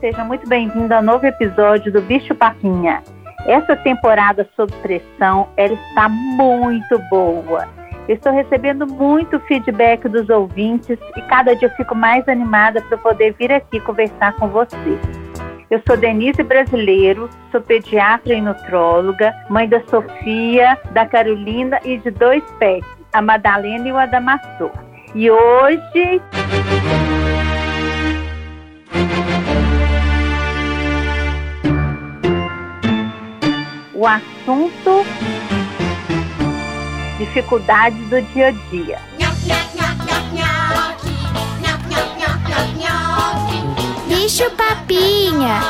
seja muito bem-vindo ao novo episódio do Bicho Papinha. Essa temporada sob pressão, ela está muito boa. Estou recebendo muito feedback dos ouvintes e cada dia fico mais animada para poder vir aqui conversar com você. Eu sou Denise Brasileiro, sou pediatra e nutróloga, mãe da Sofia, da Carolina e de dois pets, a Madalena e o Adamastor. E hoje. O assunto dificuldades do dia a dia. Bicho papinha.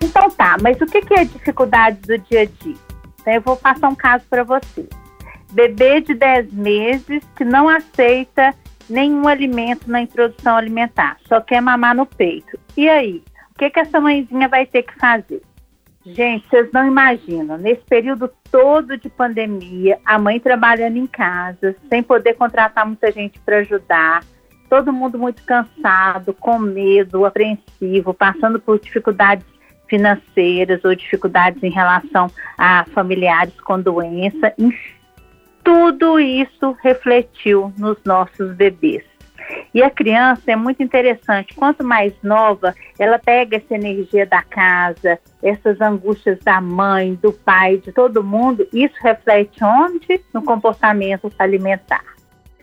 Então tá, mas o que é dificuldades do dia a dia? Então, eu vou passar um caso para você. Bebê de 10 meses que não aceita nenhum alimento na introdução alimentar, só quer mamar no peito. E aí? O que, que essa mãezinha vai ter que fazer? Gente, vocês não imaginam, nesse período todo de pandemia, a mãe trabalhando em casa, sem poder contratar muita gente para ajudar, todo mundo muito cansado, com medo, apreensivo, passando por dificuldades financeiras ou dificuldades em relação a familiares com doença, tudo isso refletiu nos nossos bebês. E a criança é muito interessante, quanto mais nova, ela pega essa energia da casa, essas angústias da mãe, do pai, de todo mundo, isso reflete onde? No comportamento alimentar.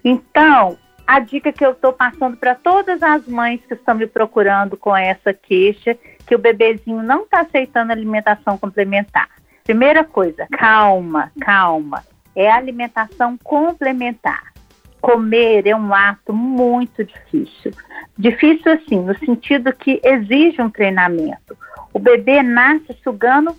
Então, a dica que eu estou passando para todas as mães que estão me procurando com essa queixa, que o bebezinho não está aceitando alimentação complementar. Primeira coisa, calma, calma. É alimentação complementar comer é um ato muito difícil. Difícil, assim, no sentido que exige um treinamento. O bebê nasce sugando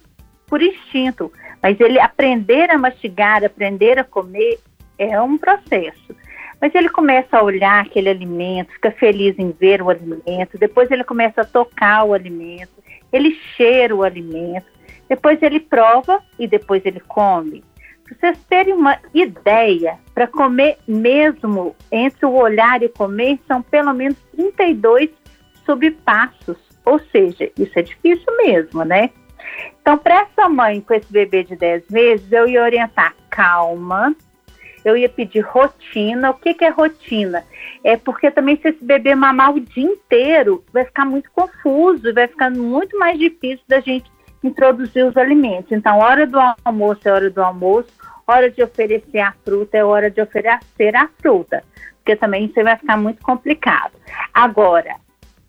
por instinto, mas ele aprender a mastigar, aprender a comer é um processo. Mas ele começa a olhar aquele alimento, fica feliz em ver o alimento, depois ele começa a tocar o alimento, ele cheira o alimento, depois ele prova e depois ele come. Para vocês terem uma ideia, para comer mesmo, entre o olhar e comer, são pelo menos 32 subpassos. Ou seja, isso é difícil mesmo, né? Então, para essa mãe com esse bebê de 10 meses, eu ia orientar calma, eu ia pedir rotina. O que, que é rotina? É porque também se esse bebê mamar o dia inteiro, vai ficar muito confuso, vai ficar muito mais difícil da gente introduzir os alimentos. Então, hora do almoço é hora do almoço, hora de oferecer a fruta é hora de oferecer a fruta, porque também isso vai ficar muito complicado. Agora,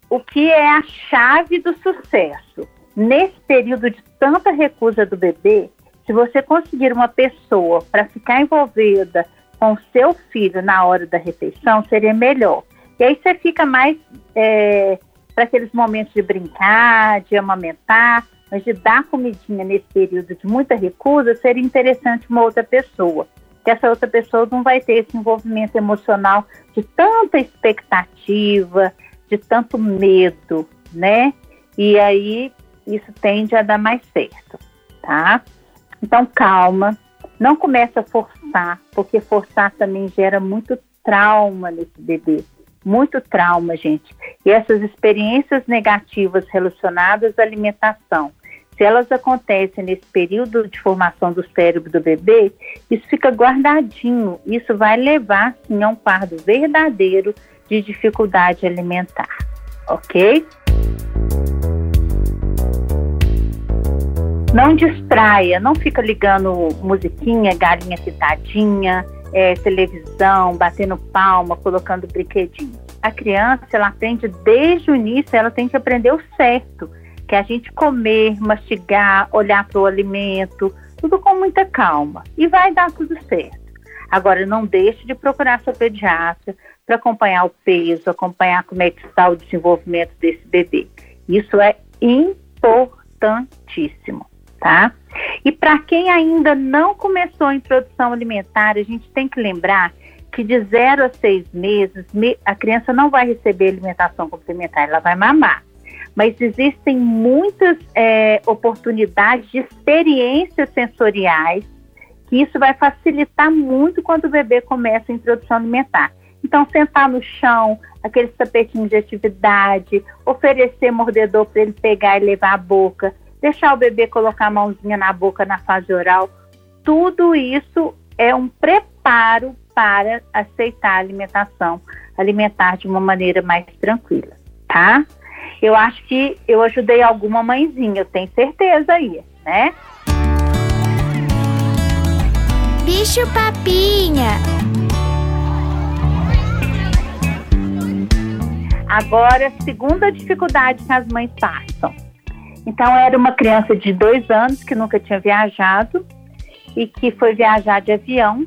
o que é a chave do sucesso? Nesse período de tanta recusa do bebê, se você conseguir uma pessoa para ficar envolvida com seu filho na hora da refeição, seria melhor. E aí você fica mais é, para aqueles momentos de brincar, de amamentar, mas de dar comidinha nesse período de muita recusa, seria interessante uma outra pessoa. Que essa outra pessoa não vai ter esse envolvimento emocional de tanta expectativa, de tanto medo, né? E aí isso tende a dar mais certo, tá? Então calma, não começa a forçar, porque forçar também gera muito trauma nesse bebê muito trauma, gente. E essas experiências negativas relacionadas à alimentação, se elas acontecem nesse período de formação do cérebro do bebê, isso fica guardadinho. Isso vai levar, sim, a um quadro verdadeiro de dificuldade alimentar. Ok? Não distraia, não fica ligando musiquinha, galinha pitadinha, é, televisão, batendo palma, colocando brinquedinho. A criança, ela aprende desde o início, ela tem que aprender o certo, que a gente comer, mastigar, olhar para o alimento, tudo com muita calma. E vai dar tudo certo. Agora, não deixe de procurar seu pediatra para acompanhar o peso, acompanhar como é que está o desenvolvimento desse bebê. Isso é importantíssimo, tá? E para quem ainda não começou a introdução alimentar, a gente tem que lembrar que de 0 a 6 meses a criança não vai receber alimentação complementar, ela vai mamar. Mas existem muitas é, oportunidades de experiências sensoriais que isso vai facilitar muito quando o bebê começa a introdução alimentar. Então, sentar no chão, aqueles tapetinhos de atividade, oferecer mordedor para ele pegar e levar à boca, deixar o bebê colocar a mãozinha na boca na fase oral, tudo isso é um preparo para aceitar a alimentação, alimentar de uma maneira mais tranquila, tá? Eu acho que eu ajudei alguma mãezinha, eu tenho certeza aí, né? Bicho papinha. Agora, segunda dificuldade que as mães passam. Então, era uma criança de dois anos que nunca tinha viajado e que foi viajar de avião.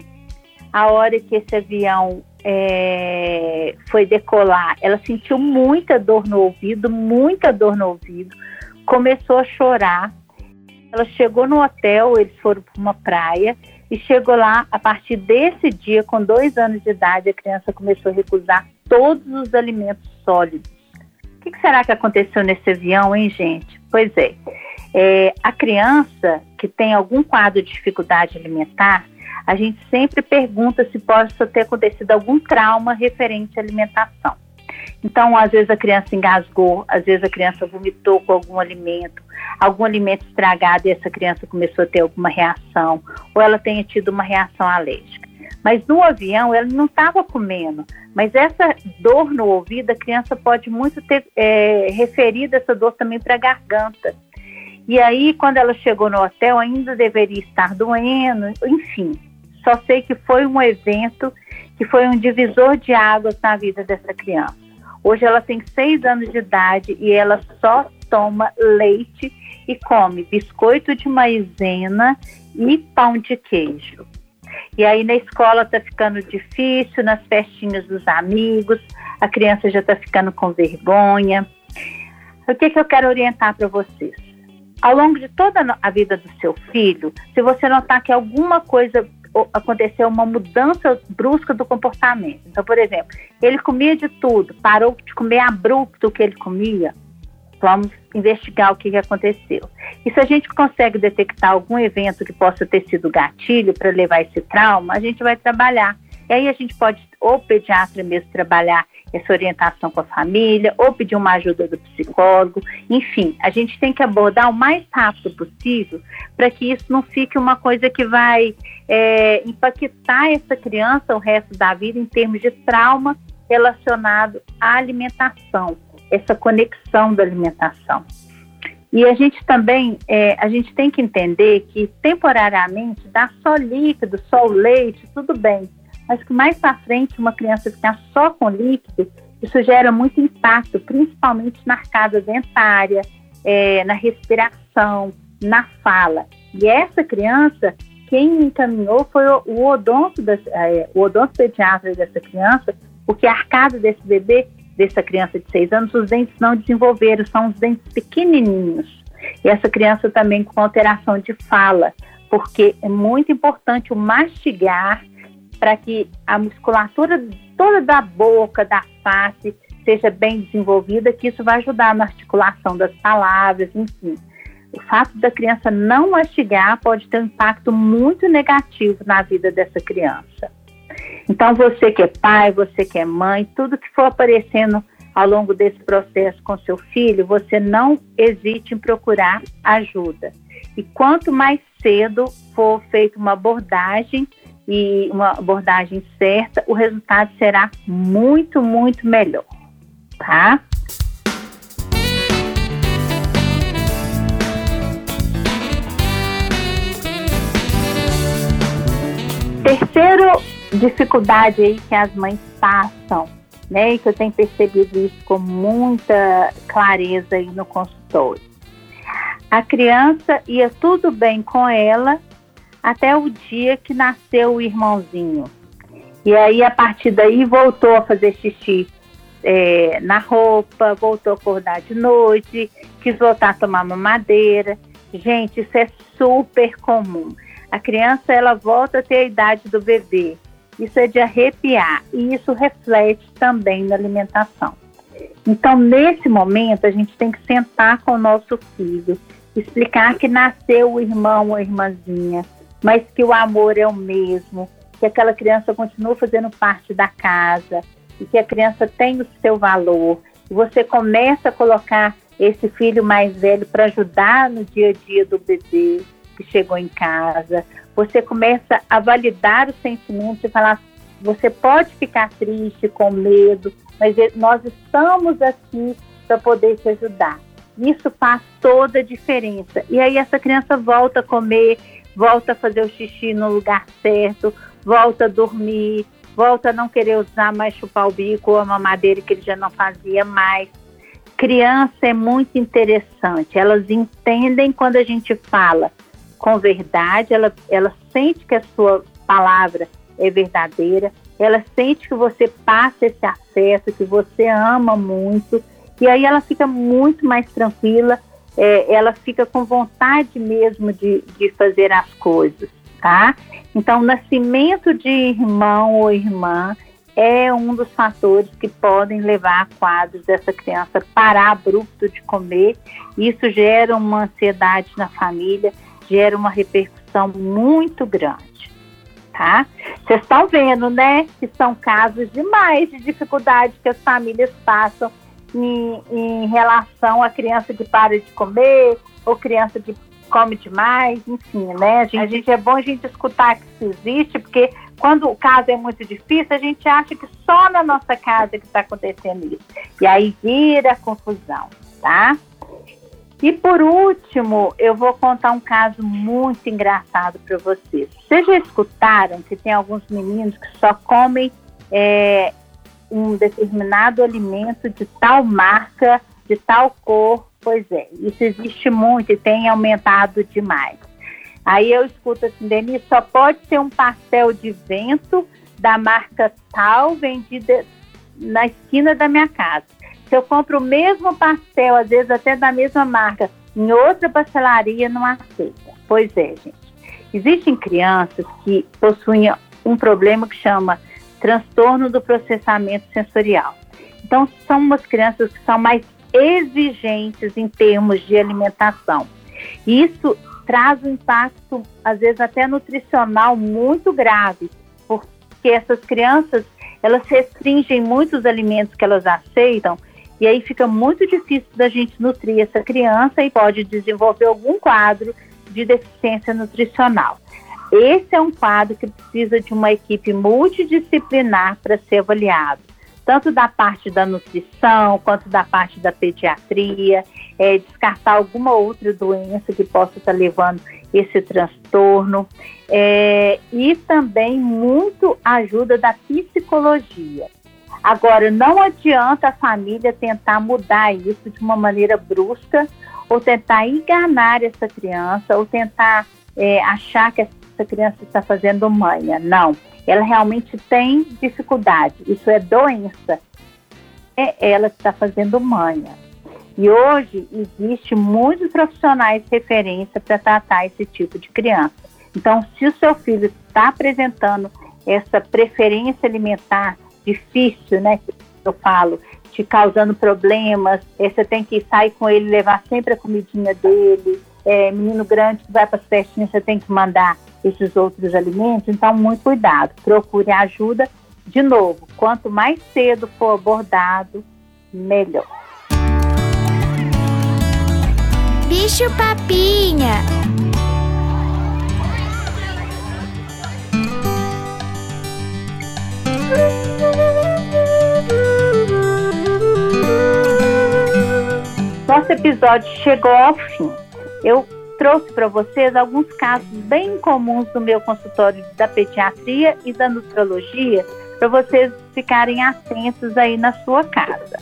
A hora que esse avião é, foi decolar, ela sentiu muita dor no ouvido, muita dor no ouvido, começou a chorar. Ela chegou no hotel, eles foram para uma praia e chegou lá. A partir desse dia, com dois anos de idade, a criança começou a recusar todos os alimentos sólidos. O que, que será que aconteceu nesse avião, hein, gente? Pois é, é, a criança que tem algum quadro de dificuldade alimentar, a gente sempre pergunta se possa ter acontecido algum trauma referente à alimentação. Então, às vezes a criança engasgou, às vezes a criança vomitou com algum alimento, algum alimento estragado e essa criança começou a ter alguma reação, ou ela tenha tido uma reação alérgica. Mas no avião ela não estava comendo, mas essa dor no ouvido, a criança pode muito ter é, referido essa dor também para a garganta. E aí, quando ela chegou no hotel, ainda deveria estar doendo, enfim. Só sei que foi um evento que foi um divisor de águas na vida dessa criança. Hoje ela tem seis anos de idade e ela só toma leite e come biscoito de maizena e pão de queijo. E aí na escola está ficando difícil, nas festinhas dos amigos, a criança já está ficando com vergonha. O que, que eu quero orientar para vocês? ao longo de toda a vida do seu filho, se você notar que alguma coisa aconteceu uma mudança brusca do comportamento. Então, por exemplo, ele comia de tudo, parou de comer abrupto o que ele comia. Vamos investigar o que, aconteceu. E se a gente consegue detectar algum evento que possa ter sido gatilho para levar esse trauma, a gente vai trabalhar. E aí a gente pode, ou o pediatra mesmo, trabalhar essa orientação com a família, ou pedir uma ajuda do psicólogo. Enfim, a gente tem que abordar o mais rápido possível para que isso não fique uma coisa que vai é, impactar essa criança o resto da vida em termos de trauma relacionado à alimentação, essa conexão da alimentação. E a gente também, é, a gente tem que entender que temporariamente dar só líquido, só o leite, tudo bem mas que mais para frente uma criança ficar só com líquido, isso gera muito impacto, principalmente na arcada dentária, é, na respiração, na fala. E essa criança, quem me encaminhou foi o, o odonto, das, é, o odonto pediatra dessa criança, porque a arcada desse bebê, dessa criança de seis anos, os dentes não desenvolveram, são os dentes pequenininhos. E essa criança também com alteração de fala, porque é muito importante o mastigar para que a musculatura toda da boca, da face, seja bem desenvolvida, que isso vai ajudar na articulação das palavras, enfim. O fato da criança não mastigar pode ter um impacto muito negativo na vida dessa criança. Então, você que é pai, você que é mãe, tudo que for aparecendo ao longo desse processo com seu filho, você não hesite em procurar ajuda. E quanto mais cedo for feita uma abordagem, e uma abordagem certa, o resultado será muito, muito melhor, tá? Terceiro dificuldade aí que as mães passam, né, e que eu tenho percebido isso com muita clareza aí no consultório. A criança ia tudo bem com ela, até o dia que nasceu o irmãozinho. E aí, a partir daí, voltou a fazer xixi é, na roupa, voltou a acordar de noite, quis voltar a tomar mamadeira. Gente, isso é super comum. A criança, ela volta a ter a idade do bebê. Isso é de arrepiar e isso reflete também na alimentação. Então, nesse momento, a gente tem que sentar com o nosso filho, explicar que nasceu o irmão ou a irmãzinha, mas que o amor é o mesmo, que aquela criança continua fazendo parte da casa, e que a criança tem o seu valor. E você começa a colocar esse filho mais velho para ajudar no dia a dia do bebê que chegou em casa. Você começa a validar os sentimentos e falar: você pode ficar triste, com medo, mas nós estamos aqui para poder te ajudar. Isso faz toda a diferença. E aí essa criança volta a comer, volta a fazer o xixi no lugar certo, volta a dormir, volta a não querer usar mais chupar o bico ou a mamadeira que ele já não fazia mais. Criança é muito interessante, elas entendem quando a gente fala com verdade, ela, ela sente que a sua palavra é verdadeira, ela sente que você passa esse afeto, que você ama muito, e aí ela fica muito mais tranquila, é, ela fica com vontade mesmo de, de fazer as coisas, tá? Então, nascimento de irmão ou irmã é um dos fatores que podem levar a quadros dessa criança parar abrupto de comer. Isso gera uma ansiedade na família, gera uma repercussão muito grande, tá? Vocês estão vendo, né, que são casos demais de dificuldade que as famílias passam em, em relação à criança que para de comer ou criança que come demais, enfim, né? A gente, a gente, é bom a gente escutar que isso existe, porque quando o caso é muito difícil, a gente acha que só na nossa casa que está acontecendo isso. E aí vira confusão, tá? E por último, eu vou contar um caso muito engraçado para vocês. Vocês já escutaram que tem alguns meninos que só comem é, um determinado alimento de tal marca, de tal cor. Pois é, isso existe muito e tem aumentado demais. Aí eu escuto assim, Denise, só pode ser um pastel de vento da marca tal vendida na esquina da minha casa. Se eu compro o mesmo pastel, às vezes até da mesma marca, em outra pastelaria, não aceita. Pois é, gente. Existem crianças que possuem um problema que chama transtorno do processamento sensorial. Então, são umas crianças que são mais exigentes em termos de alimentação. Isso traz um impacto, às vezes até nutricional, muito grave, porque essas crianças elas restringem muitos alimentos que elas aceitam e aí fica muito difícil da gente nutrir essa criança e pode desenvolver algum quadro de deficiência nutricional. Esse é um quadro que precisa de uma equipe multidisciplinar para ser avaliado, tanto da parte da nutrição quanto da parte da pediatria, é, descartar alguma outra doença que possa estar levando esse transtorno, é, e também muito ajuda da psicologia. Agora, não adianta a família tentar mudar isso de uma maneira brusca, ou tentar enganar essa criança, ou tentar é, achar que essa criança está fazendo manha. Não, ela realmente tem dificuldade. Isso é doença. É ela que está fazendo manha. E hoje existe muitos profissionais de referência para tratar esse tipo de criança. Então, se o seu filho está apresentando essa preferência alimentar difícil, né, eu falo, te causando problemas, você tem que sair com ele, levar sempre a comidinha dele, é, menino grande que vai para as festinhas, você tem que mandar esses outros alimentos. Então, muito cuidado, procure ajuda. De novo, quanto mais cedo for abordado, melhor. Bicho Papinha. Nosso episódio chegou ao fim. Eu trouxe para vocês alguns casos bem comuns do meu consultório da pediatria e da nutrologia para vocês ficarem atentos aí na sua casa,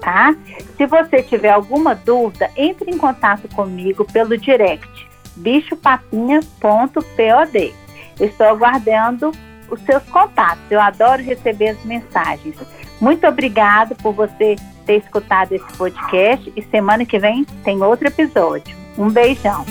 tá? Se você tiver alguma dúvida, entre em contato comigo pelo direct bichopapinha.pod. Estou aguardando os seus contatos. Eu adoro receber as mensagens. Muito obrigado por você ter escutado esse podcast e semana que vem tem outro episódio. Um beijão.